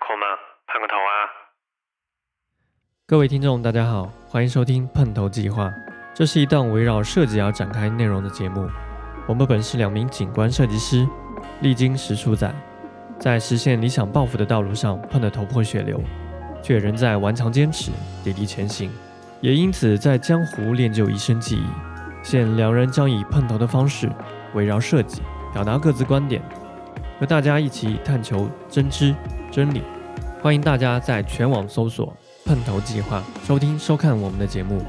空吗？碰个头啊！各位听众，大家好，欢迎收听碰头计划。这是一档围绕设计而展开内容的节目。我们本是两名景观设计师，历经十数载，在实现理想抱负的道路上碰得头破血流，却仍在顽强坚持，砥砺前行。也因此，在江湖练就一身技艺。现两人将以碰头的方式，围绕设计表达各自观点，和大家一起探求真知真理。欢迎大家在全网搜索“碰头计划”，收听收看我们的节目，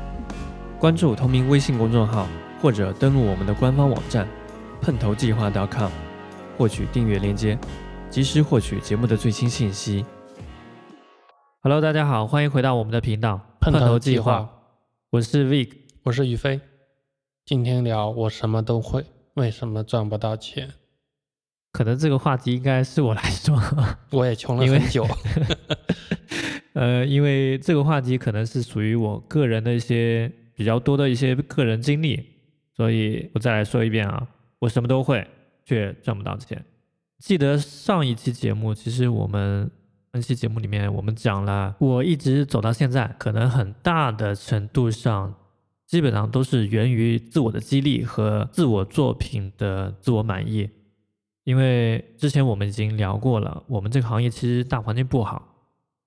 关注同名微信公众号，或者登录我们的官方网站“碰头计划 .com”，获取订阅链接，及时获取节目的最新信息。Hello，大家好，欢迎回到我们的频道“碰头计划”，我是 Vic，我是宇飞。今天聊我什么都会，为什么赚不到钱？可能这个话题应该是我来说，我也穷了很久。呃，因为这个话题可能是属于我个人的一些比较多的一些个人经历，所以我再来说一遍啊，我什么都会，却赚不到钱。记得上一期节目，其实我们那期节目里面，我们讲了，我一直走到现在，可能很大的程度上。基本上都是源于自我的激励和自我作品的自我满意，因为之前我们已经聊过了，我们这个行业其实大环境不好，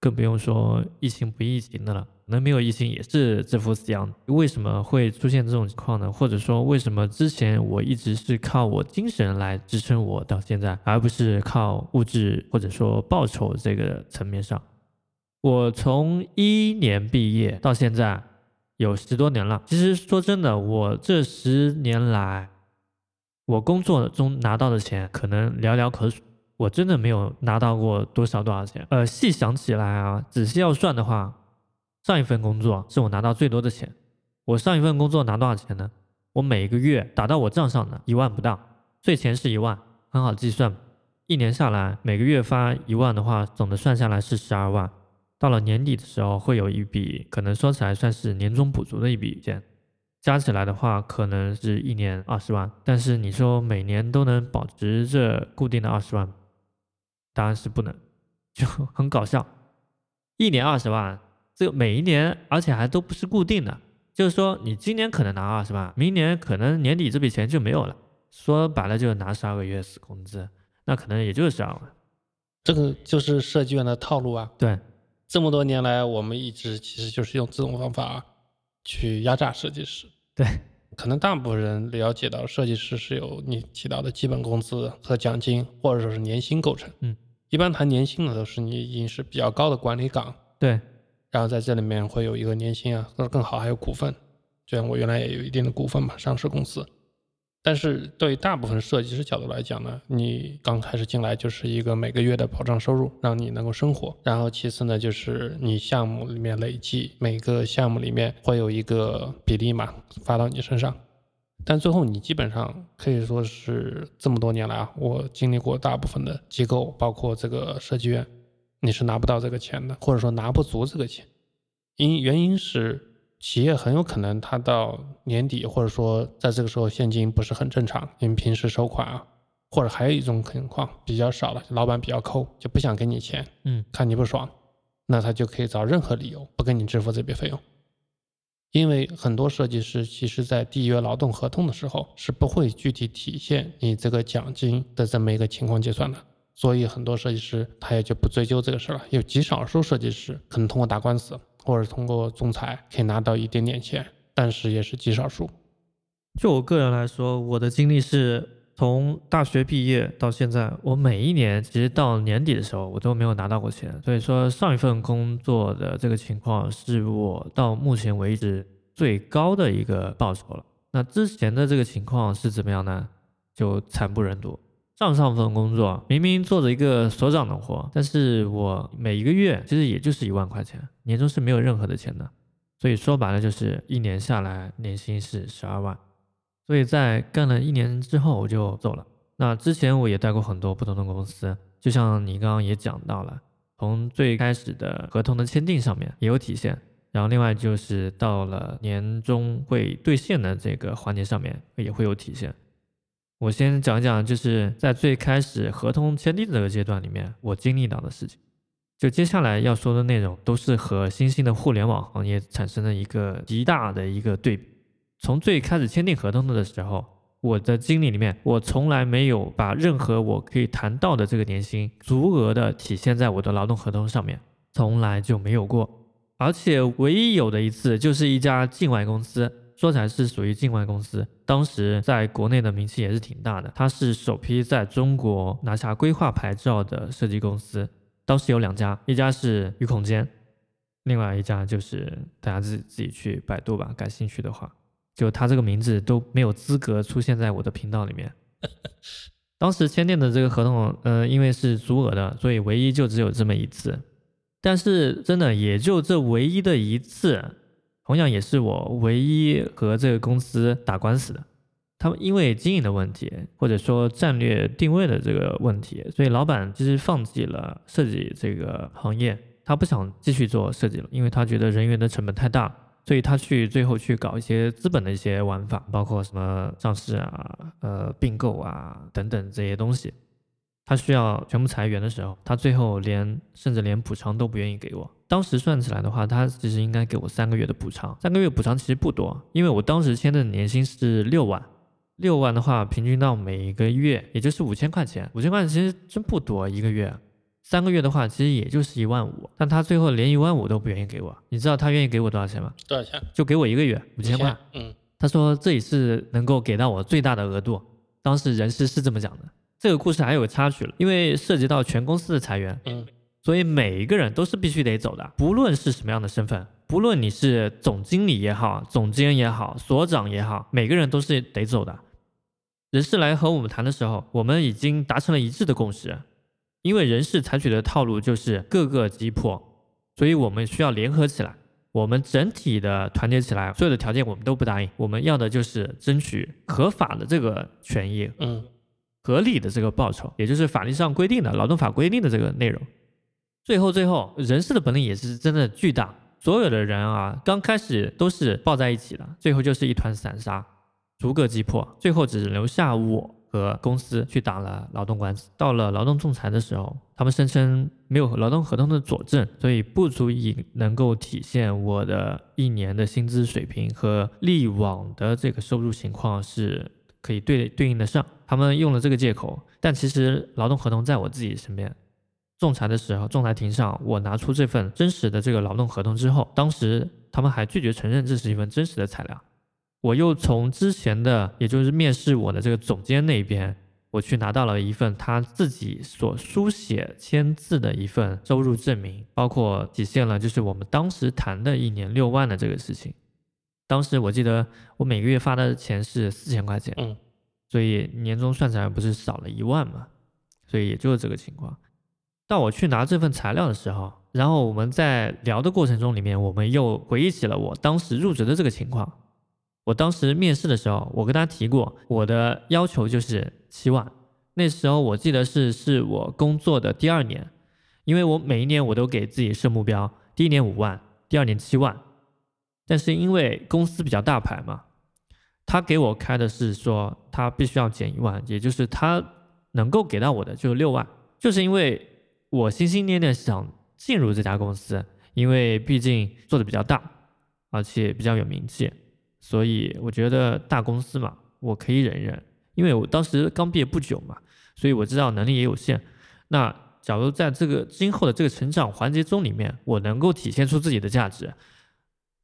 更不用说疫情不疫情的了，能没有疫情也是这副死样。为什么会出现这种情况呢？或者说为什么之前我一直是靠我精神来支撑我到现在，而不是靠物质或者说报酬这个层面上？我从一年毕业到现在。有十多年了。其实说真的，我这十年来，我工作中拿到的钱可能寥寥可数。我真的没有拿到过多少多少钱。呃，细想起来啊，仔细要算的话，上一份工作是我拿到最多的钱。我上一份工作拿多少钱呢？我每个月打到我账上的一万不到，税前是一万，很好计算。一年下来，每个月发一万的话，总的算下来是十二万。到了年底的时候，会有一笔可能说起来算是年终补足的一笔钱，加起来的话可能是一年二十万。但是你说每年都能保持这固定的二十万，答案是不能，就很搞笑。一年二十万，这每一年而且还都不是固定的，就是说你今年可能拿二十万，明年可能年底这笔钱就没有了。说白了就是拿十二个月死工资，那可能也就是十二万。这个就是设计院的套路啊。对。这么多年来，我们一直其实就是用这种方法去压榨设计师。对，可能大部分人了解到，设计师是由你提到的基本工资和奖金，或者说是年薪构成。嗯，一般谈年薪的都是你已经是比较高的管理岗。对，然后在这里面会有一个年薪啊，或者更好还有股份。就像我原来也有一定的股份嘛，上市公司。但是对大部分设计师角度来讲呢，你刚开始进来就是一个每个月的保障收入，让你能够生活。然后其次呢，就是你项目里面累计每个项目里面会有一个比例嘛，发到你身上。但最后你基本上可以说是这么多年来啊，我经历过大部分的机构，包括这个设计院，你是拿不到这个钱的，或者说拿不足这个钱。因原因是。企业很有可能，他到年底或者说在这个时候现金不是很正常，因为平时收款啊，或者还有一种情况比较少了，老板比较抠，就不想给你钱，嗯，看你不爽，那他就可以找任何理由不给你支付这笔费用。因为很多设计师其实在缔约劳动合同的时候是不会具体体现你这个奖金的这么一个情况结算的，所以很多设计师他也就不追究这个事了。有极少数设计师可能通过打官司。或者通过仲裁可以拿到一点点钱，但是也是极少数。就我个人来说，我的经历是从大学毕业到现在，我每一年其实到年底的时候，我都没有拿到过钱。所以说，上一份工作的这个情况是我到目前为止最高的一个报酬了。那之前的这个情况是怎么样呢？就惨不忍睹。上上份工作明明做着一个所长的活，但是我每一个月其实也就是一万块钱，年终是没有任何的钱的，所以说白了就是一年下来年薪是十二万，所以在干了一年之后我就走了。那之前我也带过很多不同的公司，就像你刚刚也讲到了，从最开始的合同的签订上面也有体现，然后另外就是到了年终会兑现的这个环节上面也会有体现。我先讲讲，就是在最开始合同签订这个阶段里面，我经历到的事情，就接下来要说的内容，都是和新兴的互联网行业产生了一个极大的一个对比。从最开始签订合同的时候，我的经历里面，我从来没有把任何我可以谈到的这个年薪足额的体现在我的劳动合同上面，从来就没有过。而且唯一有的一次，就是一家境外公司，说起来是属于境外公司，当时在国内的名气也是挺大的，它是首批在中国拿下规划牌照的设计公司。当时有两家，一家是鱼孔间，另外一家就是大家自己自己去百度吧，感兴趣的话，就他这个名字都没有资格出现在我的频道里面。当时签订的这个合同，呃，因为是足额的，所以唯一就只有这么一次。但是真的也就这唯一的一次，同样也是我唯一和这个公司打官司的。他们因为经营的问题，或者说战略定位的这个问题，所以老板其实放弃了设计这个行业，他不想继续做设计了，因为他觉得人员的成本太大，所以他去最后去搞一些资本的一些玩法，包括什么上市啊、呃并购啊等等这些东西。他需要全部裁员的时候，他最后连甚至连补偿都不愿意给我。当时算起来的话，他其实应该给我三个月的补偿，三个月补偿其实不多，因为我当时签的年薪是六万。六万的话，平均到每个月也就是五千块钱，五千块钱其实真不多一个月。三个月的话，其实也就是一万五，但他最后连一万五都不愿意给我。你知道他愿意给我多少钱吗？多少钱？就给我一个月五千块。嗯，他说这也是能够给到我最大的额度。当时人事是这么讲的。这个故事还有个插曲了，因为涉及到全公司的裁员，嗯，所以每一个人都是必须得走的，不论是什么样的身份。不论你是总经理也好，总监也好，所长也好，每个人都是得走的。人事来和我们谈的时候，我们已经达成了一致的共识。因为人事采取的套路就是各个击破，所以我们需要联合起来，我们整体的团结起来。所有的条件我们都不答应，我们要的就是争取合法的这个权益，嗯，合理的这个报酬，也就是法律上规定的劳动法规定的这个内容。最后，最后，人事的本领也是真的巨大。所有的人啊，刚开始都是抱在一起的，最后就是一团散沙，逐个击破，最后只留下我和公司去打了劳动官司。到了劳动仲裁的时候，他们声称没有劳动合同的佐证，所以不足以能够体现我的一年的薪资水平和历往的这个收入情况是可以对对应的上。他们用了这个借口，但其实劳动合同在我自己身边。仲裁的时候，仲裁庭上，我拿出这份真实的这个劳动合同之后，当时他们还拒绝承认这是一份真实的材料。我又从之前的，也就是面试我的这个总监那边，我去拿到了一份他自己所书写签字的一份收入证明，包括体现了就是我们当时谈的一年六万的这个事情。当时我记得我每个月发的钱是四千块钱，嗯，所以年终算起来不是少了一万嘛，所以也就是这个情况。到我去拿这份材料的时候，然后我们在聊的过程中里面，我们又回忆起了我当时入职的这个情况。我当时面试的时候，我跟他提过我的要求就是七万。那时候我记得是是我工作的第二年，因为我每一年我都给自己设目标，第一年五万，第二年七万。但是因为公司比较大牌嘛，他给我开的是说他必须要减一万，也就是他能够给到我的就是六万，就是因为。我心心念念想进入这家公司，因为毕竟做的比较大，而且比较有名气，所以我觉得大公司嘛，我可以忍一忍。因为我当时刚毕业不久嘛，所以我知道能力也有限。那假如在这个今后的这个成长环节中里面，我能够体现出自己的价值，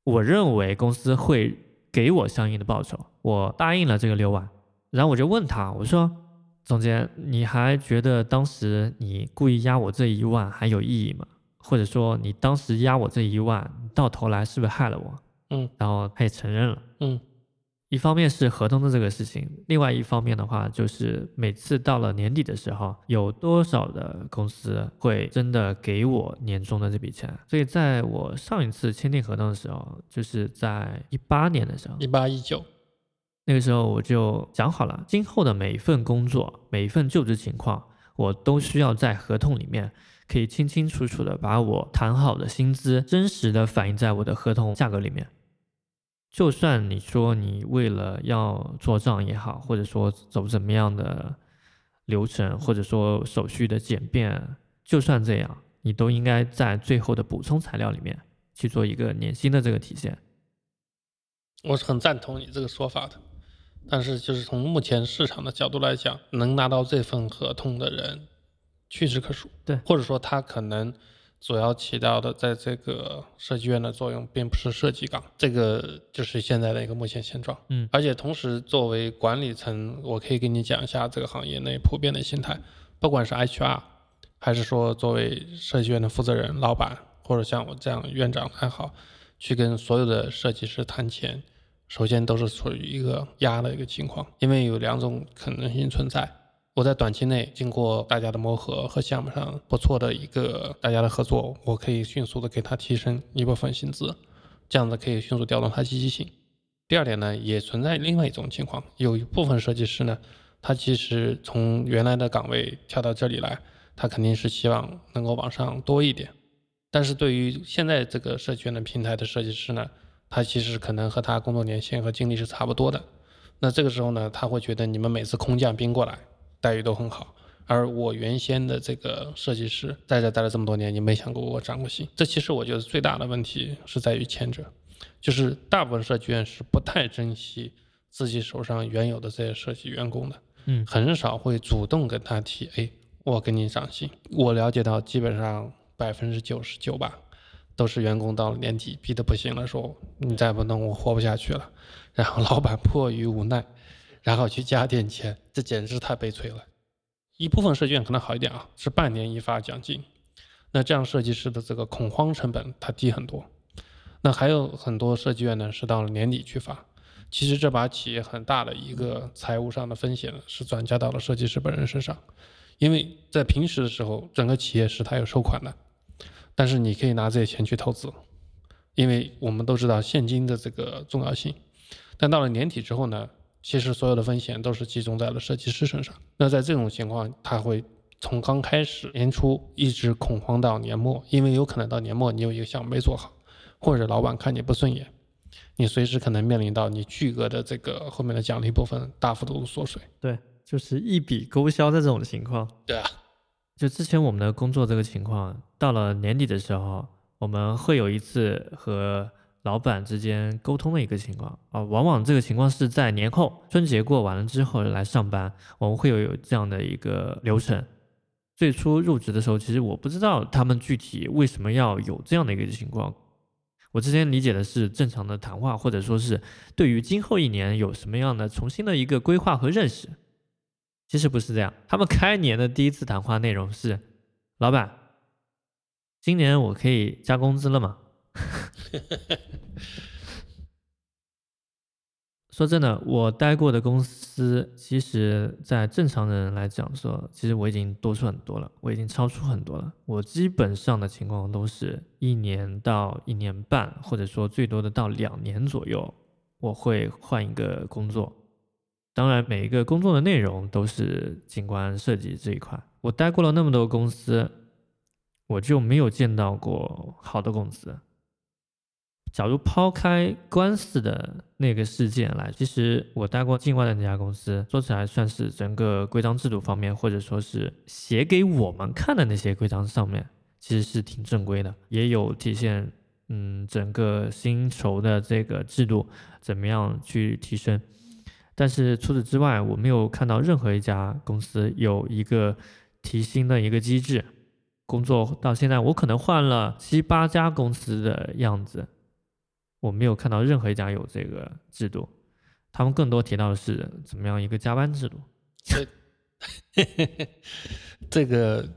我认为公司会给我相应的报酬。我答应了这个六万，然后我就问他，我说。总监，你还觉得当时你故意压我这一万还有意义吗？或者说你当时压我这一万，到头来是不是害了我？嗯，然后他也承认了。嗯，一方面是合同的这个事情，另外一方面的话就是每次到了年底的时候，有多少的公司会真的给我年终的这笔钱？所以在我上一次签订合同的时候，就是在一八年的时候，一八一九。那个时候我就讲好了，今后的每一份工作、每一份就职情况，我都需要在合同里面可以清清楚楚的把我谈好的薪资真实的反映在我的合同价格里面。就算你说你为了要做账也好，或者说走怎么样的流程，或者说手续的简便，就算这样，你都应该在最后的补充材料里面去做一个年薪的这个体现。我是很赞同你这个说法的，但是就是从目前市场的角度来讲，能拿到这份合同的人屈指可数。对，或者说他可能主要起到的在这个设计院的作用，并不是设计岗，这个就是现在的一个目前现状。嗯，而且同时作为管理层，我可以跟你讲一下这个行业内普遍的心态，不管是 HR，还是说作为设计院的负责人、老板，或者像我这样院长还好，去跟所有的设计师谈钱。首先都是处于一个压的一个情况，因为有两种可能性存在。我在短期内经过大家的磨合和项目上不错的一个大家的合作，我可以迅速的给他提升一部分薪资，这样子可以迅速调动他积极性。第二点呢，也存在另外一种情况，有一部分设计师呢，他其实从原来的岗位跳到这里来，他肯定是希望能够往上多一点。但是对于现在这个社区的平台的设计师呢？他其实可能和他工作年限和经历是差不多的，那这个时候呢，他会觉得你们每次空降兵过来，待遇都很好，而我原先的这个设计师在这待了这么多年，你没想过我涨过薪？这其实我觉得最大的问题是在于前者，就是大部分设计院是不太珍惜自己手上原有的这些设计员工的，嗯，很少会主动跟他提，哎，我给你涨薪。我了解到基本上百分之九十九吧。都是员工到了年底逼得不行了，说你再不弄我活不下去了，然后老板迫于无奈，然后去加点钱，这简直太悲催了。一部分设计院可能好一点啊，是半年一发奖金，那这样设计师的这个恐慌成本它低很多。那还有很多设计院呢是到了年底去发，其实这把企业很大的一个财务上的风险是转嫁到了设计师本人身上，因为在平时的时候整个企业是他有收款的。但是你可以拿这些钱去投资，因为我们都知道现金的这个重要性。但到了年底之后呢，其实所有的风险都是集中在了设计师身上。那在这种情况，他会从刚开始年初一直恐慌到年末，因为有可能到年末你有一个项目没做好，或者老板看你不顺眼，你随时可能面临到你巨额的这个后面的奖励部分大幅度缩水。对，就是一笔勾销的这种情况。对啊。就之前我们的工作这个情况，到了年底的时候，我们会有一次和老板之间沟通的一个情况啊，往往这个情况是在年后春节过完了之后来上班，我们会有有这样的一个流程。最初入职的时候，其实我不知道他们具体为什么要有这样的一个情况，我之前理解的是正常的谈话，或者说是对于今后一年有什么样的重新的一个规划和认识。其实不是这样，他们开年的第一次谈话内容是：老板，今年我可以加工资了吗？说真的，我待过的公司，其实在正常人来讲说，其实我已经多出很多了，我已经超出很多了。我基本上的情况都是一年到一年半，或者说最多的到两年左右，我会换一个工作。当然，每一个工作的内容都是景观设计这一块。我待过了那么多公司，我就没有见到过好的公司。假如抛开官司的那个事件来，其实我待过境外的那家公司，说起来算是整个规章制度方面，或者说是写给我们看的那些规章上面，其实是挺正规的，也有体现，嗯，整个薪酬的这个制度怎么样去提升。但是除此之外，我没有看到任何一家公司有一个提薪的一个机制。工作到现在，我可能换了七八家公司的样子，我没有看到任何一家有这个制度。他们更多提到的是怎么样一个加班制度。这，个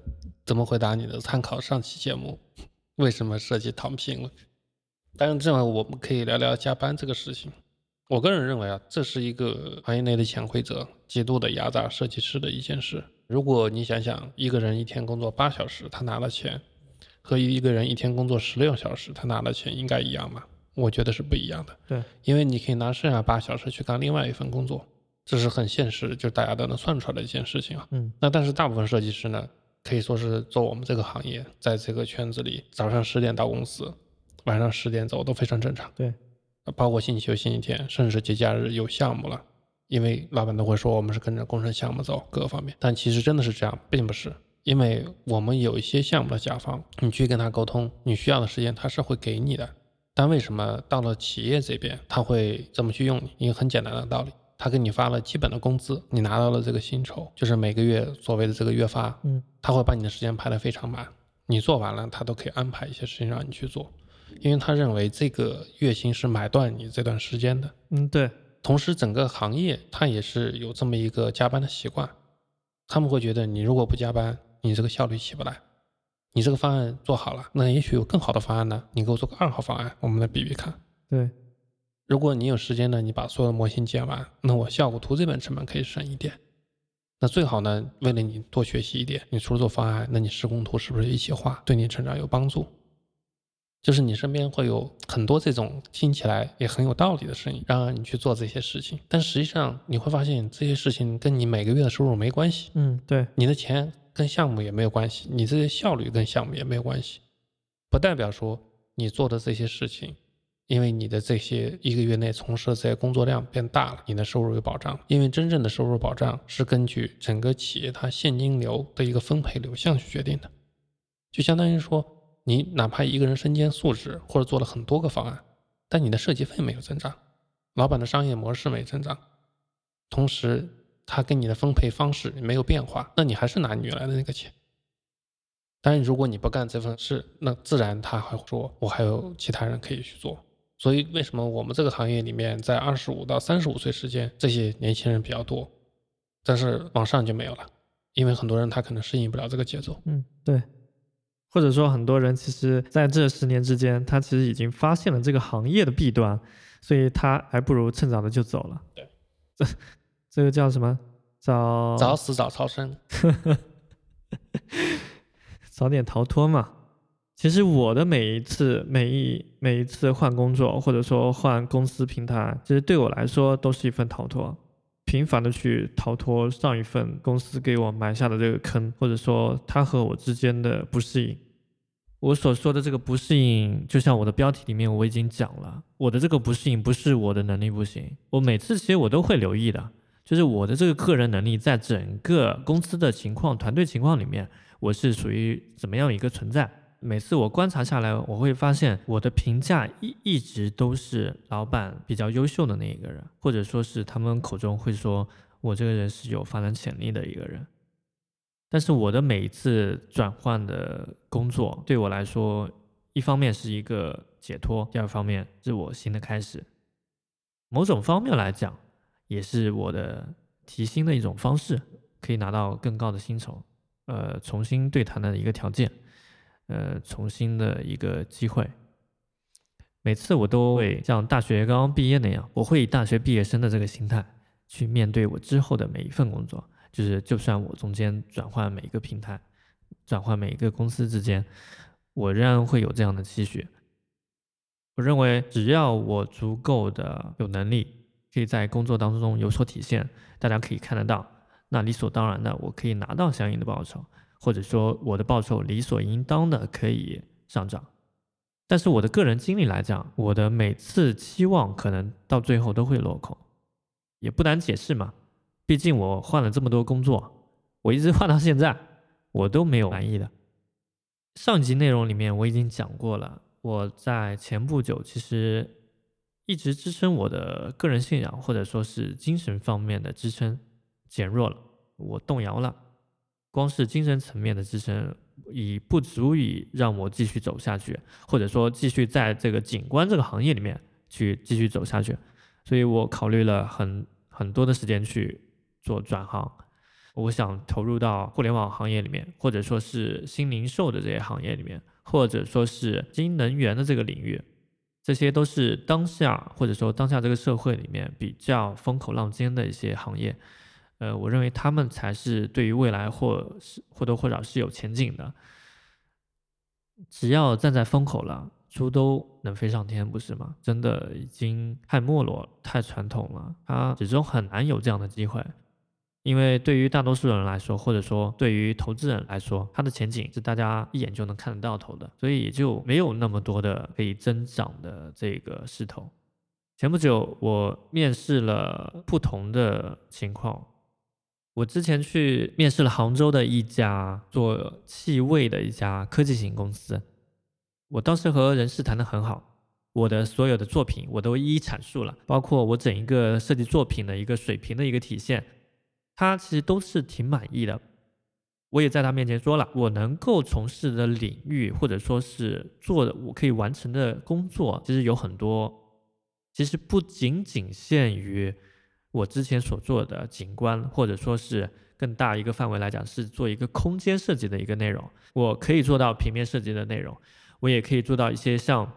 怎么回答你的？参考上期节目，为什么设计躺平了？当然，这样我们可以聊聊加班这个事情。我个人认为啊，这是一个行业内的潜规则，极度的压榨设计师的一件事。如果你想想，一个人一天工作八小时，他拿了钱，和一个人一天工作十六小时，他拿的钱应该一样吗？我觉得是不一样的。对，因为你可以拿剩下八小时去干另外一份工作，这是很现实，就是大家都能算出来的一件事情啊。嗯。那但是大部分设计师呢，可以说是做我们这个行业，在这个圈子里，早上十点到公司，晚上十点走都非常正常。对。包括星期六、星期天，甚至节假日有项目了，因为老板都会说我们是跟着工程项目走，各个方面。但其实真的是这样，并不是。因为我们有一些项目的甲方，你去跟他沟通，你需要的时间他是会给你的。但为什么到了企业这边，他会这么去用你？因为很简单的道理，他给你发了基本的工资，你拿到了这个薪酬，就是每个月所谓的这个月发，嗯，他会把你的时间排得非常满，你做完了，他都可以安排一些事情让你去做，因为他认为这个月薪是买断你这段时间的。嗯，对。同时，整个行业它也是有这么一个加班的习惯，他们会觉得你如果不加班，你这个效率起不来。你这个方案做好了，那也许有更好的方案呢。你给我做个二号方案，我们来比比看。对，如果你有时间呢，你把所有的模型建完，那我效果图这边成本可以省一点。那最好呢，为了你多学习一点，你除了做方案，那你施工图是不是一起画，对你成长有帮助？就是你身边会有很多这种听起来也很有道理的声音，让你去做这些事情。但实际上你会发现，这些事情跟你每个月的收入没关系。嗯，对，你的钱。跟项目也没有关系，你这些效率跟项目也没有关系，不代表说你做的这些事情，因为你的这些一个月内从事的这些工作量变大了，你的收入有保障。因为真正的收入保障是根据整个企业它现金流的一个分配流向去决定的，就相当于说，你哪怕一个人身兼数职或者做了很多个方案，但你的设计费没有增长，老板的商业模式没增长，同时。他跟你的分配方式没有变化，那你还是拿原来的那个钱。但是如果你不干这份事，那自然他还会说，我还有其他人可以去做。所以为什么我们这个行业里面，在二十五到三十五岁之间，这些年轻人比较多，但是往上就没有了，因为很多人他可能适应不了这个节奏。嗯，对。或者说，很多人其实在这十年之间，他其实已经发现了这个行业的弊端，所以他还不如趁早的就走了。对，这。这个叫什么？早早死早超生，早点逃脱嘛。其实我的每一次、每一每一次换工作，或者说换公司平台，其实对我来说都是一份逃脱。频繁的去逃脱上一份公司给我埋下的这个坑，或者说他和我之间的不适应。我所说的这个不适应，就像我的标题里面我已经讲了，我的这个不适应不是我的能力不行，我每次其实我都会留意的。就是我的这个个人能力，在整个公司的情况、团队情况里面，我是属于怎么样一个存在？每次我观察下来，我会发现我的评价一一直都是老板比较优秀的那一个人，或者说是他们口中会说我这个人是有发展潜力的一个人。但是我的每一次转换的工作，对我来说，一方面是一个解脱，第二方面是我新的开始。某种方面来讲。也是我的提薪的一种方式，可以拿到更高的薪酬，呃，重新对谈的一个条件，呃，重新的一个机会。每次我都会像大学刚刚毕业那样，我会以大学毕业生的这个心态去面对我之后的每一份工作，就是就算我中间转换每一个平台，转换每一个公司之间，我仍然会有这样的期许。我认为只要我足够的有能力。可以在工作当中有所体现，大家可以看得到，那理所当然的，我可以拿到相应的报酬，或者说我的报酬理所应当的可以上涨。但是我的个人经历来讲，我的每次期望可能到最后都会落空，也不难解释嘛，毕竟我换了这么多工作，我一直换到现在，我都没有满意的。上集内容里面我已经讲过了，我在前不久其实。一直支撑我的个人信仰，或者说是精神方面的支撑减弱了，我动摇了。光是精神层面的支撑已不足以让我继续走下去，或者说继续在这个景观这个行业里面去继续走下去。所以我考虑了很很多的时间去做转行，我想投入到互联网行业里面，或者说是新零售的这些行业里面，或者说是新能源的这个领域。这些都是当下或者说当下这个社会里面比较风口浪尖的一些行业，呃，我认为他们才是对于未来或是或多或少是有前景的。只要站在风口了，猪都能飞上天，不是吗？真的已经太没落、太传统了，它始终很难有这样的机会。因为对于大多数人来说，或者说对于投资人来说，它的前景是大家一眼就能看得到头的，所以也就没有那么多的可以增长的这个势头。前不久我面试了不同的情况，我之前去面试了杭州的一家做气味的一家科技型公司，我当时和人事谈得很好，我的所有的作品我都一一阐述了，包括我整一个设计作品的一个水平的一个体现，他其实都是挺满意的。我也在他面前说了，我能够从事的领域或者说是做的我可以完成的工作，其实有很多，其实不仅仅限于。我之前所做的景观，或者说是更大一个范围来讲，是做一个空间设计的一个内容。我可以做到平面设计的内容，我也可以做到一些像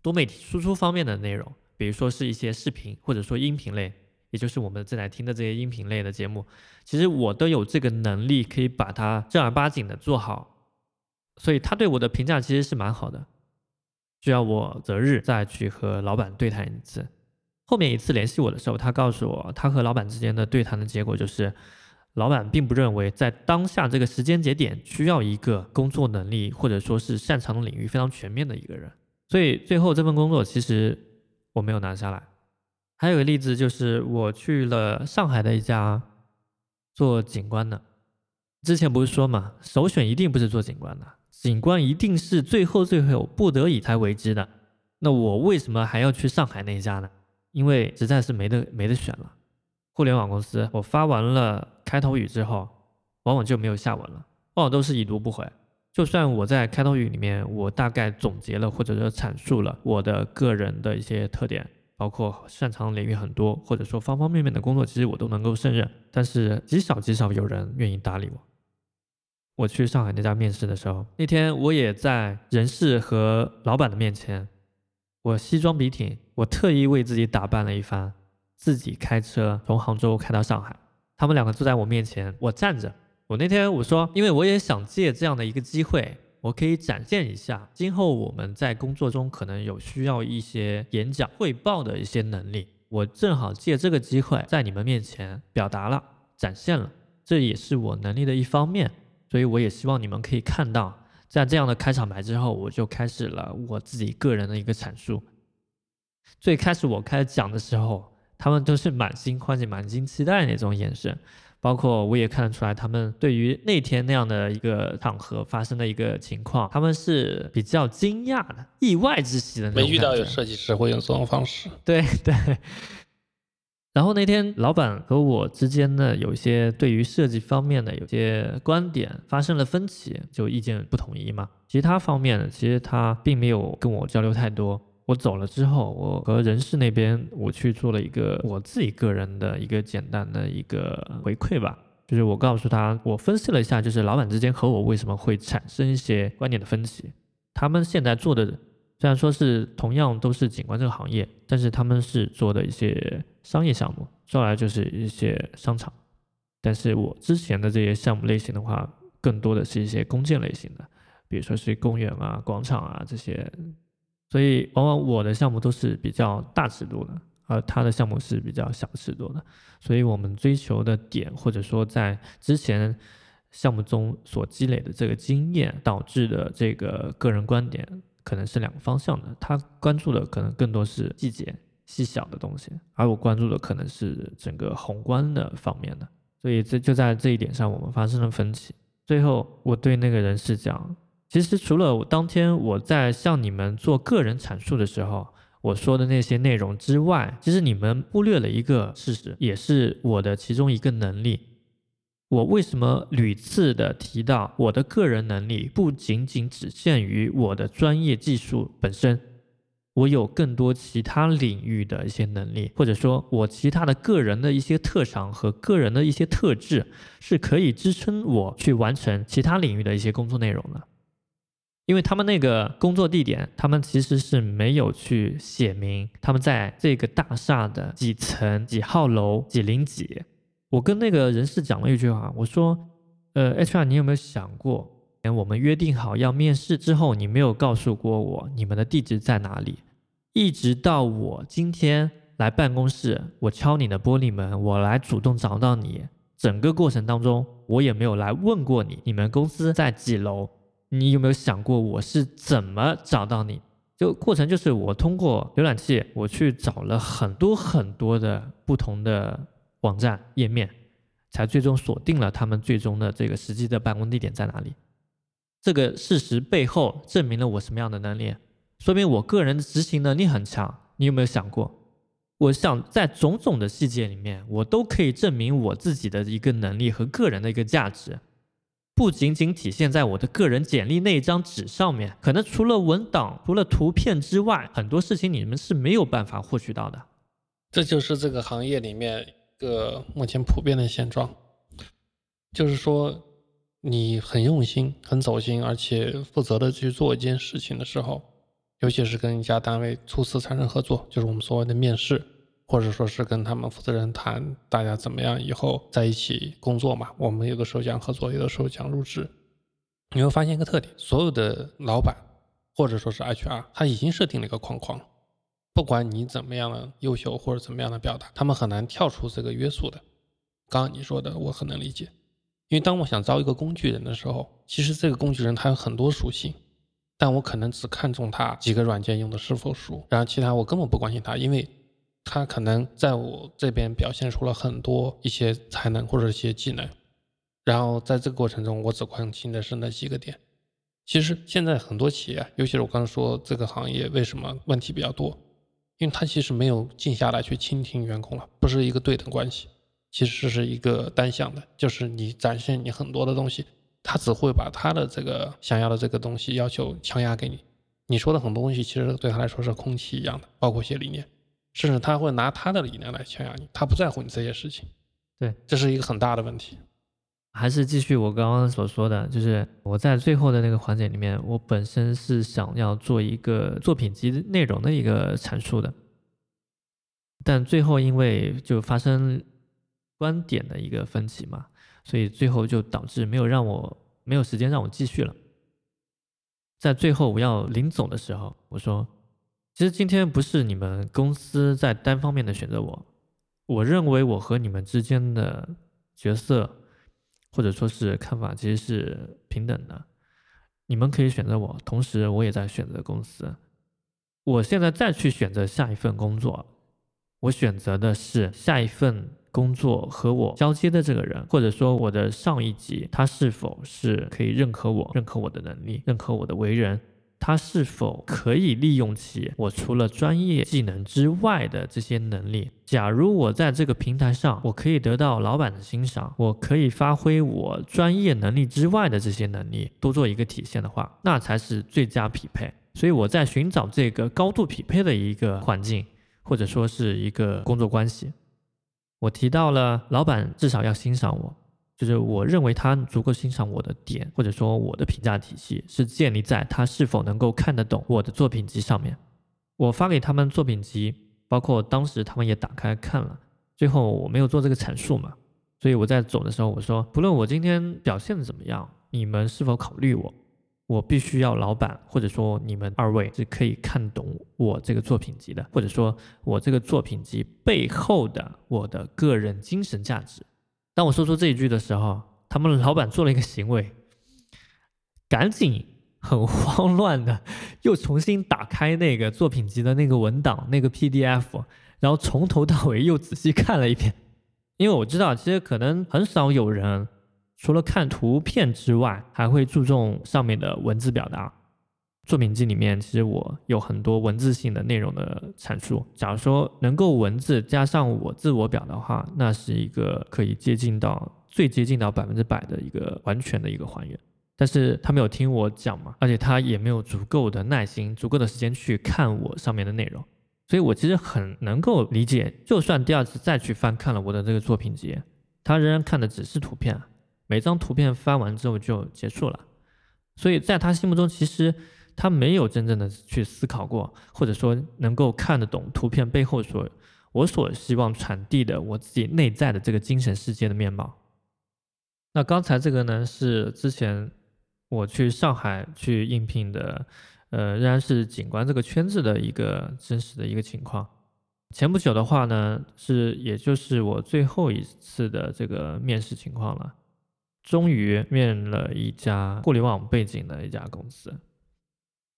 多媒体输出方面的内容，比如说是一些视频或者说音频类，也就是我们正在听的这些音频类的节目。其实我都有这个能力，可以把它正儿八经的做好。所以他对我的评价其实是蛮好的，需要我择日再去和老板对谈一次。后面一次联系我的时候，他告诉我，他和老板之间的对谈的结果就是，老板并不认为在当下这个时间节点需要一个工作能力或者说是擅长的领域非常全面的一个人，所以最后这份工作其实我没有拿下来。还有个例子就是我去了上海的一家做景观的，之前不是说嘛，首选一定不是做景观的，景观一定是最后最后不得已才为之的。那我为什么还要去上海那一家呢？因为实在是没得没得选了，互联网公司，我发完了开头语之后，往往就没有下文了，往往都是已读不回。就算我在开头语里面，我大概总结了或者说阐述了我的个人的一些特点，包括擅长领域很多，或者说方方面面的工作，其实我都能够胜任。但是极少极少有人愿意搭理我。我去上海那家面试的时候，那天我也在人事和老板的面前。我西装笔挺，我特意为自己打扮了一番，自己开车从杭州开到上海。他们两个坐在我面前，我站着。我那天我说，因为我也想借这样的一个机会，我可以展现一下今后我们在工作中可能有需要一些演讲汇报的一些能力。我正好借这个机会在你们面前表达了，展现了，这也是我能力的一方面。所以我也希望你们可以看到。在这样的开场白之后，我就开始了我自己个人的一个阐述。最开始我开始讲的时候，他们都是满心欢喜、满心期待那种眼神，包括我也看得出来，他们对于那天那样的一个场合发生的一个情况，他们是比较惊讶的、意外之喜的那种。没遇到有设计师会用这种方式。对对。然后那天，老板和我之间呢，有一些对于设计方面的有些观点发生了分歧，就意见不统一嘛。其他方面呢，其实他并没有跟我交流太多。我走了之后，我和人事那边我去做了一个我自己个人的一个简单的一个回馈吧，就是我告诉他，我分析了一下，就是老板之间和我为什么会产生一些观点的分歧。他们现在做的虽然说是同样都是景观这个行业，但是他们是做的一些。商业项目说来就是一些商场，但是我之前的这些项目类型的话，更多的是一些公建类型的，比如说是公园啊、广场啊这些，所以往往我的项目都是比较大尺度的，而他的项目是比较小尺度的，所以我们追求的点或者说在之前项目中所积累的这个经验导致的这个个人观点，可能是两个方向的，他关注的可能更多是细节。细小的东西，而我关注的可能是整个宏观的方面的，所以这就在这一点上我们发生了分歧。最后我对那个人是讲，其实除了当天我在向你们做个人阐述的时候我说的那些内容之外，其实你们忽略了一个事实，也是我的其中一个能力。我为什么屡次的提到我的个人能力不仅仅只限于我的专业技术本身？我有更多其他领域的一些能力，或者说我其他的个人的一些特长和个人的一些特质，是可以支撑我去完成其他领域的一些工作内容的。因为他们那个工作地点，他们其实是没有去写明他们在这个大厦的几层、几号楼、几零几。我跟那个人事讲了一句话，我说：“呃，HR，你有没有想过，我们约定好要面试之后，你没有告诉过我你们的地址在哪里？”一直到我今天来办公室，我敲你的玻璃门，我来主动找到你。整个过程当中，我也没有来问过你，你们公司在几楼？你有没有想过我是怎么找到你？就过程就是我通过浏览器，我去找了很多很多的不同的网站页面，才最终锁定了他们最终的这个实际的办公地点在哪里。这个事实背后证明了我什么样的能力？说明我个人的执行能力很强。你有没有想过？我想在种种的细节里面，我都可以证明我自己的一个能力和个人的一个价值，不仅仅体现在我的个人简历那一张纸上面。可能除了文档、除了图片之外，很多事情你们是没有办法获取到的。这就是这个行业里面一个目前普遍的现状，就是说你很用心、很走心，而且负责的去做一件事情的时候。尤其是跟一家单位初次产生合作，就是我们所谓的面试，或者说是跟他们负责人谈大家怎么样以后在一起工作嘛。我们有的时候讲合作，有的时候讲入职。你会发现一个特点：所有的老板或者说是 HR，他已经设定了一个框框，不管你怎么样的优秀或者怎么样的表达，他们很难跳出这个约束的。刚刚你说的，我很能理解，因为当我想招一个工具人的时候，其实这个工具人他有很多属性。但我可能只看重他几个软件用的是否熟，然后其他我根本不关心他，因为他可能在我这边表现出了很多一些才能或者一些技能，然后在这个过程中我只关心的是那几个点。其实现在很多企业，尤其是我刚刚说这个行业为什么问题比较多，因为他其实没有静下来去倾听员工了，不是一个对等关系，其实是一个单向的，就是你展现你很多的东西。他只会把他的这个想要的这个东西要求强压给你，你说的很多东西其实对他来说是空气一样的，包括一些理念，甚至他会拿他的理念来强压你，他不在乎你这些事情。对，这是一个很大的问题。还是继续我刚刚所说的，就是我在最后的那个环节里面，我本身是想要做一个作品集内容的一个阐述的，但最后因为就发生观点的一个分歧嘛。所以最后就导致没有让我没有时间让我继续了。在最后我要临走的时候，我说：“其实今天不是你们公司在单方面的选择我，我认为我和你们之间的角色或者说是看法其实是平等的。你们可以选择我，同时我也在选择公司。我现在再去选择下一份工作，我选择的是下一份。”工作和我交接的这个人，或者说我的上一级，他是否是可以认可我、认可我的能力、认可我的为人？他是否可以利用起我除了专业技能之外的这些能力？假如我在这个平台上，我可以得到老板的欣赏，我可以发挥我专业能力之外的这些能力，多做一个体现的话，那才是最佳匹配。所以我在寻找这个高度匹配的一个环境，或者说是一个工作关系。我提到了老板至少要欣赏我，就是我认为他足够欣赏我的点，或者说我的评价体系是建立在他是否能够看得懂我的作品集上面。我发给他们作品集，包括当时他们也打开看了，最后我没有做这个阐述嘛，所以我在走的时候我说，不论我今天表现的怎么样，你们是否考虑我？我必须要老板，或者说你们二位是可以看懂我这个作品集的，或者说我这个作品集背后的我的个人精神价值。当我说出这一句的时候，他们老板做了一个行为，赶紧很慌乱的又重新打开那个作品集的那个文档那个 PDF，然后从头到尾又仔细看了一遍，因为我知道其实可能很少有人。除了看图片之外，还会注重上面的文字表达。作品集里面，其实我有很多文字性的内容的阐述。假如说能够文字加上我自我表达的话，那是一个可以接近到最接近到百分之百的一个完全的一个还原。但是他没有听我讲嘛，而且他也没有足够的耐心、足够的时间去看我上面的内容，所以我其实很能够理解，就算第二次再去翻看了我的这个作品集，他仍然看的只是图片。每张图片翻完之后就结束了，所以在他心目中，其实他没有真正的去思考过，或者说能够看得懂图片背后所我所希望传递的我自己内在的这个精神世界的面貌。那刚才这个呢，是之前我去上海去应聘的，呃，仍然是景观这个圈子的一个真实的一个情况。前不久的话呢，是也就是我最后一次的这个面试情况了。终于面了一家互联网背景的一家公司。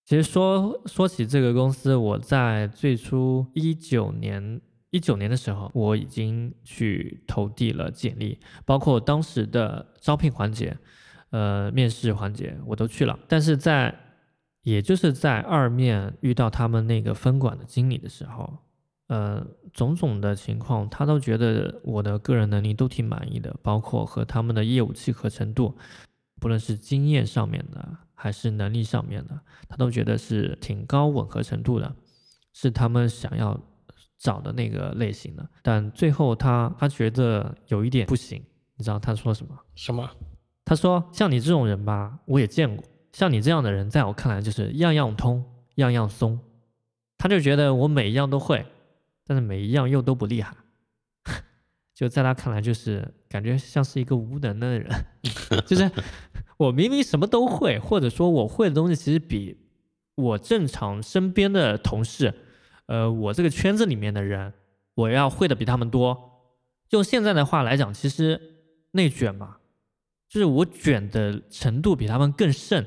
其实说说起这个公司，我在最初一九年一九年的时候，我已经去投递了简历，包括当时的招聘环节，呃，面试环节我都去了。但是在，也就是在二面遇到他们那个分管的经理的时候，呃，种种的情况，他都觉得我的个人能力都挺满意的，包括和他们的业务契合程度，不论是经验上面的还是能力上面的，他都觉得是挺高吻合程度的，是他们想要。找的那个类型的，但最后他他觉得有一点不行，你知道他说什么？什么？他说像你这种人吧，我也见过，像你这样的人，在我看来就是样样通，样样松。他就觉得我每一样都会，但是每一样又都不厉害，就在他看来就是感觉像是一个无能的人，就是我明明什么都会，或者说我会的东西其实比我正常身边的同事。呃，我这个圈子里面的人，我要会的比他们多。用现在的话来讲，其实内卷嘛，就是我卷的程度比他们更甚，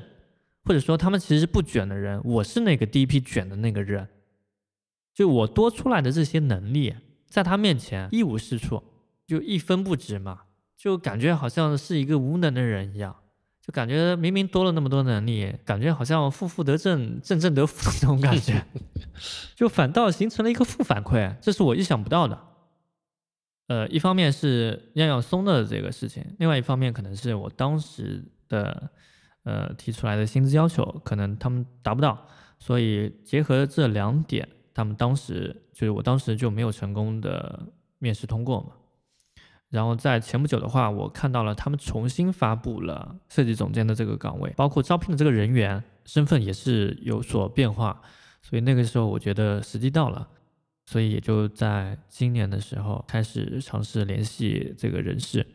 或者说他们其实不卷的人，我是那个第一批卷的那个人。就我多出来的这些能力，在他面前一无是处，就一分不值嘛，就感觉好像是一个无能的人一样。就感觉明明多了那么多能力，感觉好像负负得正，正正得负的那种感觉，就反倒形成了一个负反馈，这是我意想不到的。呃，一方面是样样松的这个事情，另外一方面可能是我当时的呃提出来的薪资要求，可能他们达不到，所以结合这两点，他们当时就是我当时就没有成功的面试通过嘛。然后在前不久的话，我看到了他们重新发布了设计总监的这个岗位，包括招聘的这个人员身份也是有所变化，所以那个时候我觉得时机到了，所以也就在今年的时候开始尝试联系这个人事，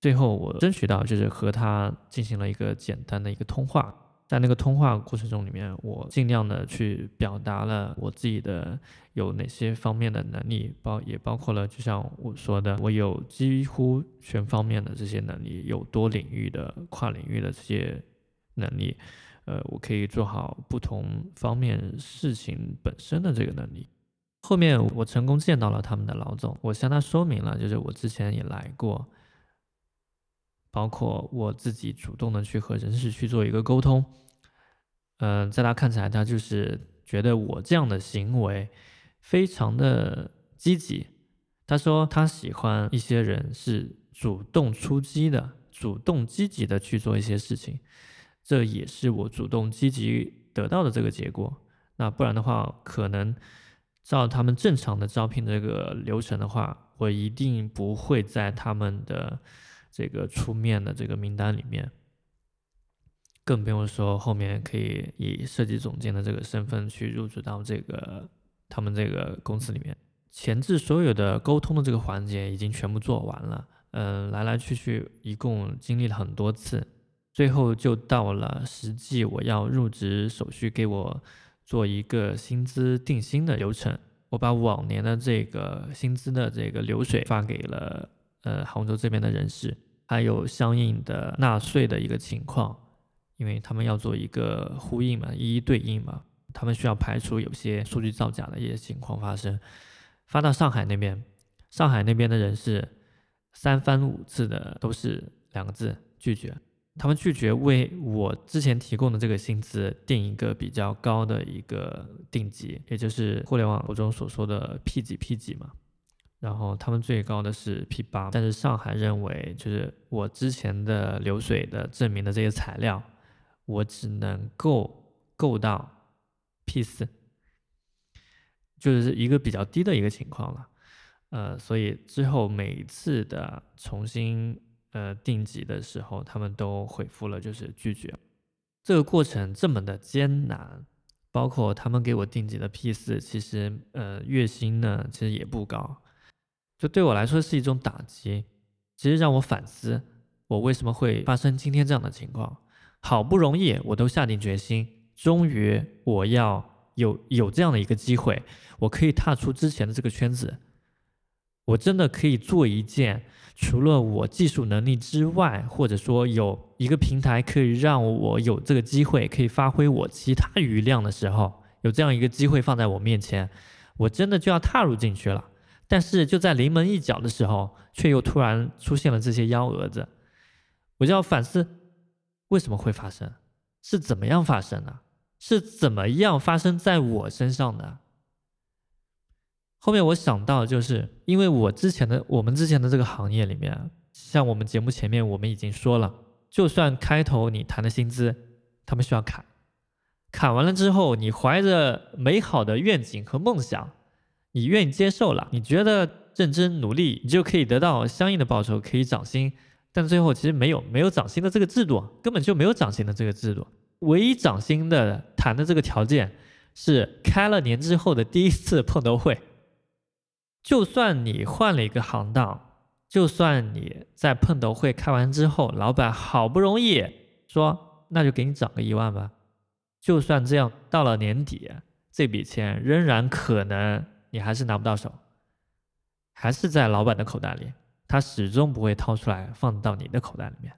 最后我争取到就是和他进行了一个简单的一个通话。在那个通话过程中里面，我尽量的去表达了我自己的有哪些方面的能力，包也包括了就像我说的，我有几乎全方面的这些能力，有多领域的、跨领域的这些能力，呃，我可以做好不同方面事情本身的这个能力。后面我成功见到了他们的老总，我向他说明了，就是我之前也来过。包括我自己主动的去和人事去做一个沟通，嗯，在他看起来，他就是觉得我这样的行为非常的积极。他说他喜欢一些人是主动出击的，主动积极的去做一些事情，这也是我主动积极得到的这个结果。那不然的话，可能照他们正常的招聘这个流程的话，我一定不会在他们的。这个出面的这个名单里面，更不用说后面可以以设计总监的这个身份去入职到这个他们这个公司里面。前置所有的沟通的这个环节已经全部做完了，嗯，来来去去一共经历了很多次，最后就到了实际我要入职手续给我做一个薪资定薪的流程，我把往年的这个薪资的这个流水发给了。呃，杭州这边的人士还有相应的纳税的一个情况，因为他们要做一个呼应嘛，一一对应嘛，他们需要排除有些数据造假的一些情况发生。发到上海那边，上海那边的人士三番五次的都是两个字拒绝，他们拒绝为我之前提供的这个薪资定一个比较高的一个定级，也就是互联网中所说的 P 几 P 几嘛。然后他们最高的是 P 八，但是上海认为就是我之前的流水的证明的这些材料，我只能够够到 P 四，就是一个比较低的一个情况了。呃，所以之后每一次的重新呃定级的时候，他们都回复了就是拒绝。这个过程这么的艰难，包括他们给我定级的 P 四，其实呃月薪呢其实也不高。就对我来说是一种打击，其实让我反思，我为什么会发生今天这样的情况。好不容易我都下定决心，终于我要有有这样的一个机会，我可以踏出之前的这个圈子，我真的可以做一件除了我技术能力之外，或者说有一个平台可以让我有这个机会可以发挥我其他余量的时候，有这样一个机会放在我面前，我真的就要踏入进去了。但是就在临门一脚的时候，却又突然出现了这些幺蛾子，我就要反思为什么会发生，是怎么样发生的，是怎么样发生在我身上的。后面我想到，就是因为我之前的我们之前的这个行业里面，像我们节目前面我们已经说了，就算开头你谈的薪资，他们需要砍，砍完了之后，你怀着美好的愿景和梦想。你愿意接受了，你觉得认真努力，你就可以得到相应的报酬，可以涨薪。但最后其实没有没有涨薪的这个制度，根本就没有涨薪的这个制度。唯一涨薪的谈的这个条件是开了年之后的第一次碰头会。就算你换了一个行当，就算你在碰头会开完之后，老板好不容易说那就给你涨个一万吧，就算这样，到了年底这笔钱仍然可能。你还是拿不到手，还是在老板的口袋里，他始终不会掏出来放到你的口袋里面。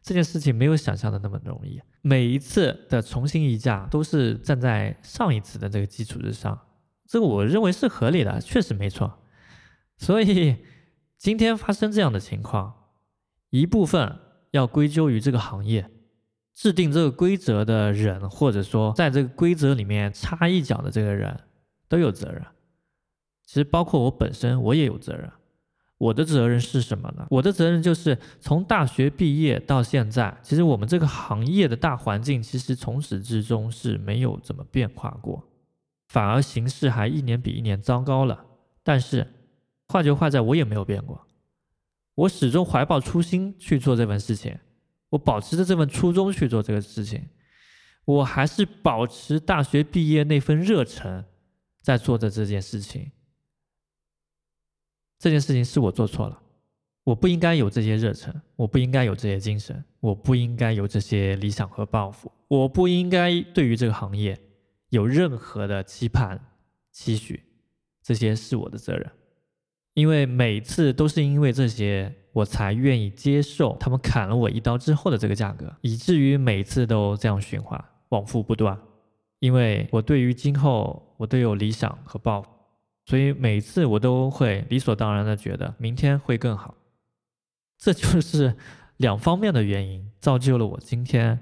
这件事情没有想象的那么容易。每一次的重新议价都是站在上一次的这个基础之上，这个我认为是合理的，确实没错。所以今天发生这样的情况，一部分要归咎于这个行业制定这个规则的人，或者说在这个规则里面插一脚的这个人都有责任。其实包括我本身，我也有责任。我的责任是什么呢？我的责任就是从大学毕业到现在，其实我们这个行业的大环境其实从始至终是没有怎么变化过，反而形势还一年比一年糟糕了。但是坏就坏在我也没有变过，我始终怀抱初心去做这份事情，我保持着这份初衷去做这个事情，我还是保持大学毕业那份热忱在做着这件事情。这件事情是我做错了，我不应该有这些热忱，我不应该有这些精神，我不应该有这些理想和抱负，我不应该对于这个行业有任何的期盼、期许，这些是我的责任。因为每次都是因为这些，我才愿意接受他们砍了我一刀之后的这个价格，以至于每次都这样循环，往复不断。因为我对于今后，我都有理想和抱负。所以每次我都会理所当然的觉得明天会更好，这就是两方面的原因造就了我今天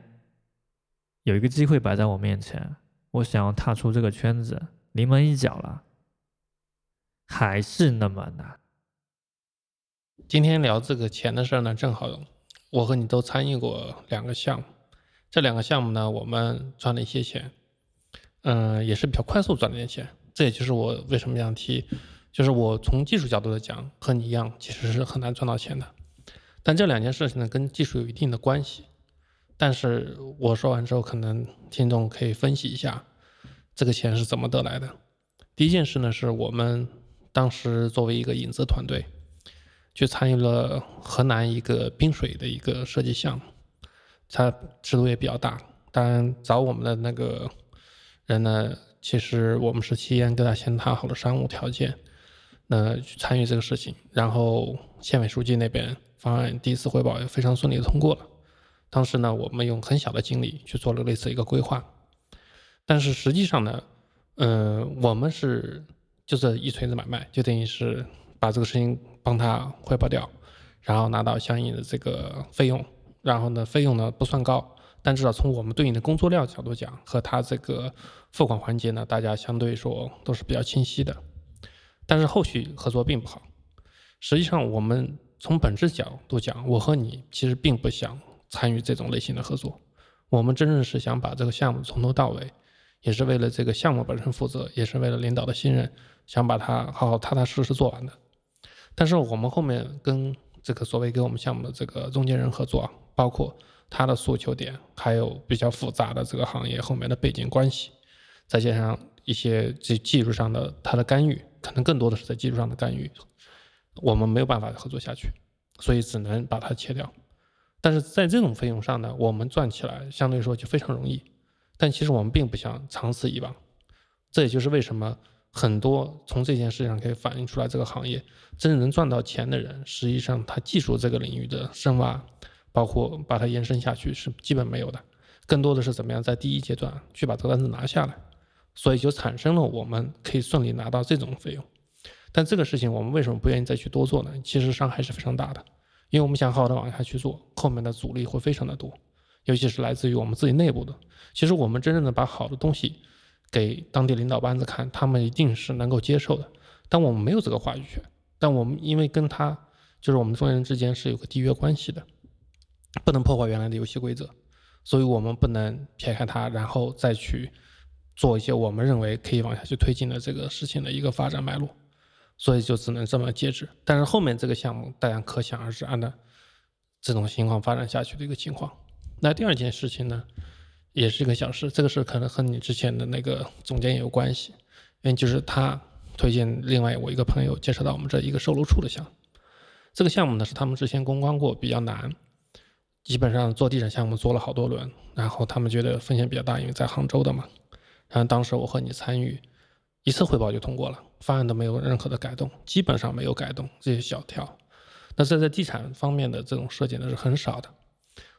有一个机会摆在我面前，我想要踏出这个圈子，临门一脚了，还是那么难。今天聊这个钱的事呢，正好我和你都参与过两个项目，这两个项目呢，我们赚了一些钱，嗯，也是比较快速赚了一些钱。这也就是我为什么想提，就是我从技术角度来讲，和你一样，其实是很难赚到钱的。但这两件事情呢，跟技术有一定的关系。但是我说完之后，可能听众可以分析一下，这个钱是怎么得来的。第一件事呢，是我们当时作为一个影子团队，去参与了河南一个冰水的一个设计项目，它尺度也比较大。当然，找我们的那个人呢。其实我们是提前跟他先谈好了商务条件，那去参与这个事情，然后县委书记那边方案第一次汇报也非常顺利的通过了。当时呢，我们用很小的精力去做了类似一个规划，但是实际上呢，嗯，我们是就这一锤子买卖，就等于是把这个事情帮他汇报掉，然后拿到相应的这个费用，然后呢，费用呢不算高。但至少从我们对应的工作量角度讲，和他这个付款环节呢，大家相对说都是比较清晰的。但是后续合作并不好。实际上，我们从本质角度讲，我和你其实并不想参与这种类型的合作。我们真正是想把这个项目从头到尾，也是为了这个项目本身负责，也是为了领导的信任，想把它好好踏踏实实做完的。但是我们后面跟这个所谓给我们项目的这个中间人合作，包括。他的诉求点还有比较复杂的这个行业后面的背景关系，再加上一些技技术上的他的干预，可能更多的是在技术上的干预，我们没有办法合作下去，所以只能把它切掉。但是在这种费用上呢，我们赚起来相对说就非常容易。但其实我们并不想长此以往，这也就是为什么很多从这件事情上可以反映出来，这个行业真正能赚到钱的人，实际上他技术这个领域的深挖。包括把它延伸下去是基本没有的，更多的是怎么样在第一阶段去把这个单子拿下来，所以就产生了我们可以顺利拿到这种费用。但这个事情我们为什么不愿意再去多做呢？其实伤害是非常大的，因为我们想好好的往下去做，后面的阻力会非常的多，尤其是来自于我们自己内部的。其实我们真正的把好的东西给当地领导班子看，他们一定是能够接受的。但我们没有这个话语权，但我们因为跟他就是我们中间人之间是有个缔约关系的，不能破坏原来的游戏规则，所以我们不能撇开它，然后再去做一些我们认为可以往下去推进的这个事情的一个发展脉络。所以就只能这么截止，但是后面这个项目大家可想而知，按照这种情况发展下去的一个情况。那第二件事情呢，也是一个小事，这个事可能和你之前的那个总监也有关系，因为就是他推荐另外我一个朋友介绍到我们这一个售楼处的项目。这个项目呢是他们之前公关过，比较难，基本上做地产项目做了好多轮，然后他们觉得风险比较大，因为在杭州的嘛。然后当时我和你参与。一次汇报就通过了，方案都没有任何的改动，基本上没有改动这些小条。那在在地产方面的这种设计呢是很少的，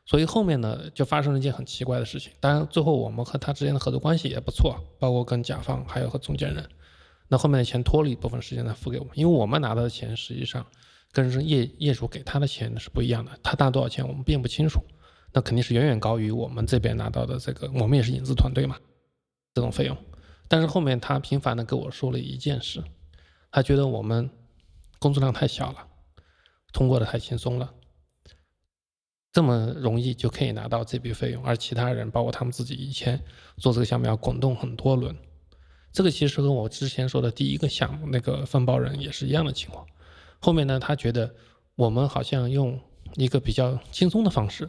所以后面呢就发生了一件很奇怪的事情。当然最后我们和他之间的合作关系也不错，包括跟甲方还有和中间人。那后面的钱拖了一部分时间来付给我们，因为我们拿到的钱实际上跟业业主给他的钱是不一样的，他拿多少钱我们并不清楚，那肯定是远远高于我们这边拿到的这个，我们也是引资团队嘛，这种费用。但是后面他频繁的跟我说了一件事，他觉得我们工作量太小了，通过的太轻松了，这么容易就可以拿到这笔费用，而其他人包括他们自己以前做这个项目要滚动很多轮，这个其实和我之前说的第一个项目那个分包人也是一样的情况。后面呢，他觉得我们好像用一个比较轻松的方式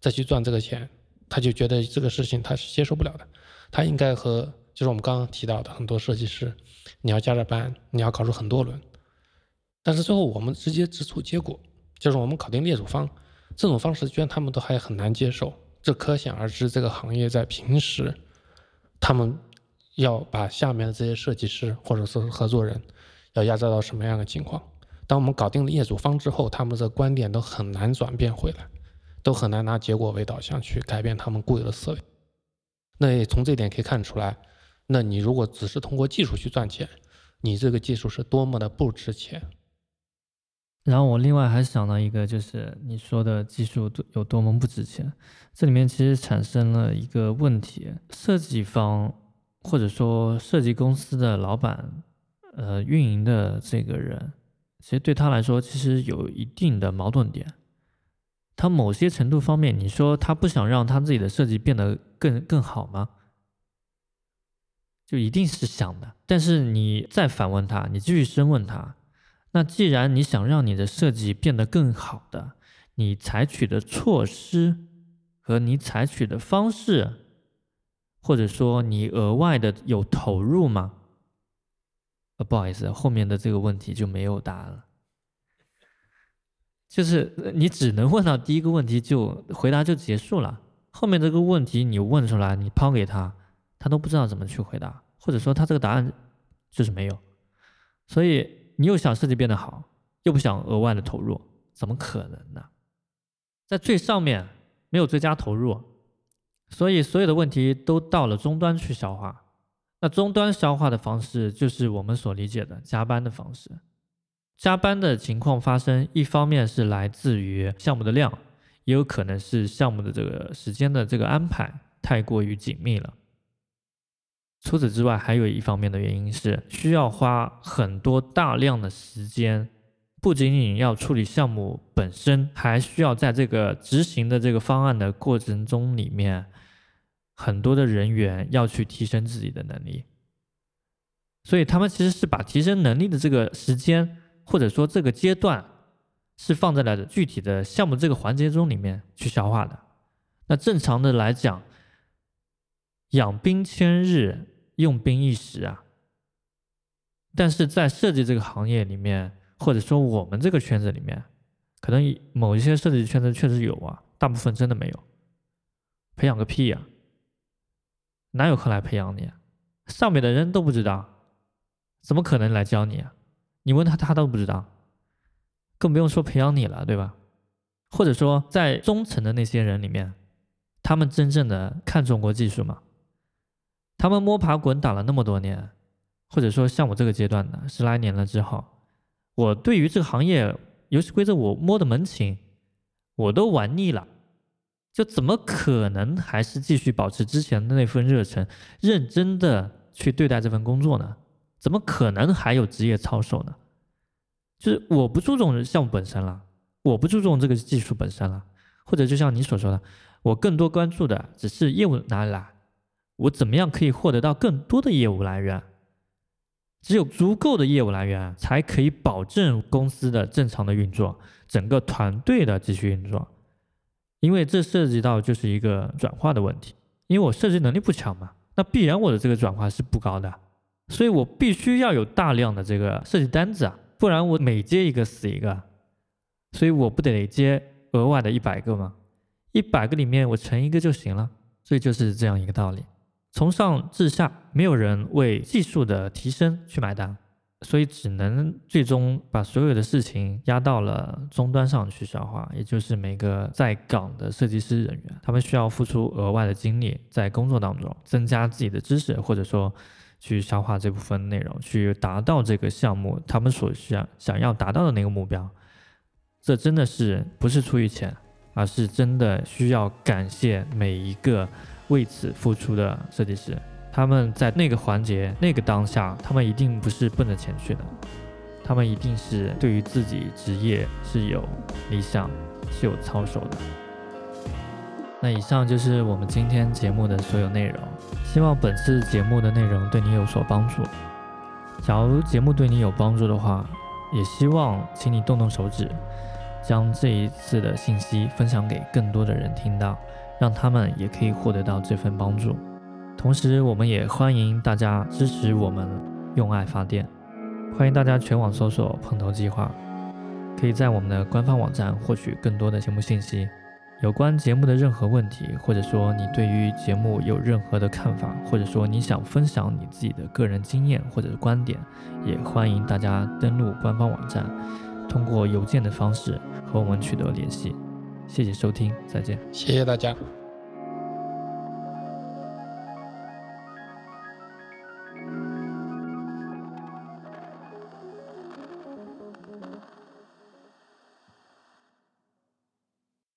再去赚这个钱，他就觉得这个事情他是接受不了的，他应该和。就是我们刚刚提到的很多设计师，你要加着班，你要搞出很多轮，但是最后我们直接直出结果，就是我们搞定业主方这种方式，居然他们都还很难接受。这可想而知，这个行业在平时，他们要把下面的这些设计师或者是合作人要压榨到什么样的情况？当我们搞定了业主方之后，他们的观点都很难转变回来，都很难拿结果为导向去改变他们固有的思维。那也从这点可以看出来。那你如果只是通过技术去赚钱，你这个技术是多么的不值钱。然后我另外还想到一个，就是你说的技术有多么不值钱，这里面其实产生了一个问题：设计方或者说设计公司的老板，呃，运营的这个人，其实对他来说其实有一定的矛盾点。他某些程度方面，你说他不想让他自己的设计变得更更好吗？就一定是想的，但是你再反问他，你继续深问他，那既然你想让你的设计变得更好的，你采取的措施和你采取的方式，或者说你额外的有投入吗？不好意思，后面的这个问题就没有答案了，就是你只能问到第一个问题就回答就结束了，后面这个问题你问出来，你抛给他。他都不知道怎么去回答，或者说他这个答案就是没有，所以你又想设计变得好，又不想额外的投入，怎么可能呢？在最上面没有追加投入，所以所有的问题都到了终端去消化。那终端消化的方式就是我们所理解的加班的方式。加班的情况发生，一方面是来自于项目的量，也有可能是项目的这个时间的这个安排太过于紧密了。除此之外，还有一方面的原因是需要花很多大量的时间，不仅仅要处理项目本身，还需要在这个执行的这个方案的过程中里面，很多的人员要去提升自己的能力。所以他们其实是把提升能力的这个时间，或者说这个阶段，是放在了具体的项目这个环节中里面去消化的。那正常的来讲，养兵千日。用兵一时啊，但是在设计这个行业里面，或者说我们这个圈子里面，可能某一些设计圈子确实有啊，大部分真的没有。培养个屁呀！哪有课来培养你？上面的人都不知道，怎么可能来教你啊？你问他，他都不知道，更不用说培养你了，对吧？或者说，在中层的那些人里面，他们真正的看中过技术吗？他们摸爬滚打了那么多年，或者说像我这个阶段的十来年了之后，我对于这个行业游戏规则我摸的门清，我都玩腻了，就怎么可能还是继续保持之前的那份热忱，认真的去对待这份工作呢？怎么可能还有职业操守呢？就是我不注重项目本身了，我不注重这个技术本身了，或者就像你所说的，我更多关注的只是业务哪里来，我怎么样可以获得到更多的业务来源？只有足够的业务来源，才可以保证公司的正常的运作，整个团队的继续运作。因为这涉及到就是一个转化的问题，因为我设计能力不强嘛，那必然我的这个转化是不高的。所以我必须要有大量的这个设计单子啊，不然我每接一个死一个，所以我不得接额外的一百个吗？一百个里面我成一个就行了，所以就是这样一个道理。从上至下，没有人为技术的提升去买单，所以只能最终把所有的事情压到了终端上去消化，也就是每个在岗的设计师人员，他们需要付出额外的精力在工作当中增加自己的知识，或者说。去消化这部分内容，去达到这个项目他们所需要想要达到的那个目标，这真的是不是出于钱，而是真的需要感谢每一个为此付出的设计师。他们在那个环节、那个当下，他们一定不是奔着钱去的，他们一定是对于自己职业是有理想、是有操守的。那以上就是我们今天节目的所有内容，希望本次节目的内容对你有所帮助。假如节目对你有帮助的话，也希望请你动动手指，将这一次的信息分享给更多的人听到，让他们也可以获得到这份帮助。同时，我们也欢迎大家支持我们用爱发电，欢迎大家全网搜索“碰头计划”，可以在我们的官方网站获取更多的节目信息。有关节目的任何问题，或者说你对于节目有任何的看法，或者说你想分享你自己的个人经验或者观点，也欢迎大家登录官方网站，通过邮件的方式和我们取得联系。谢谢收听，再见。谢谢大家。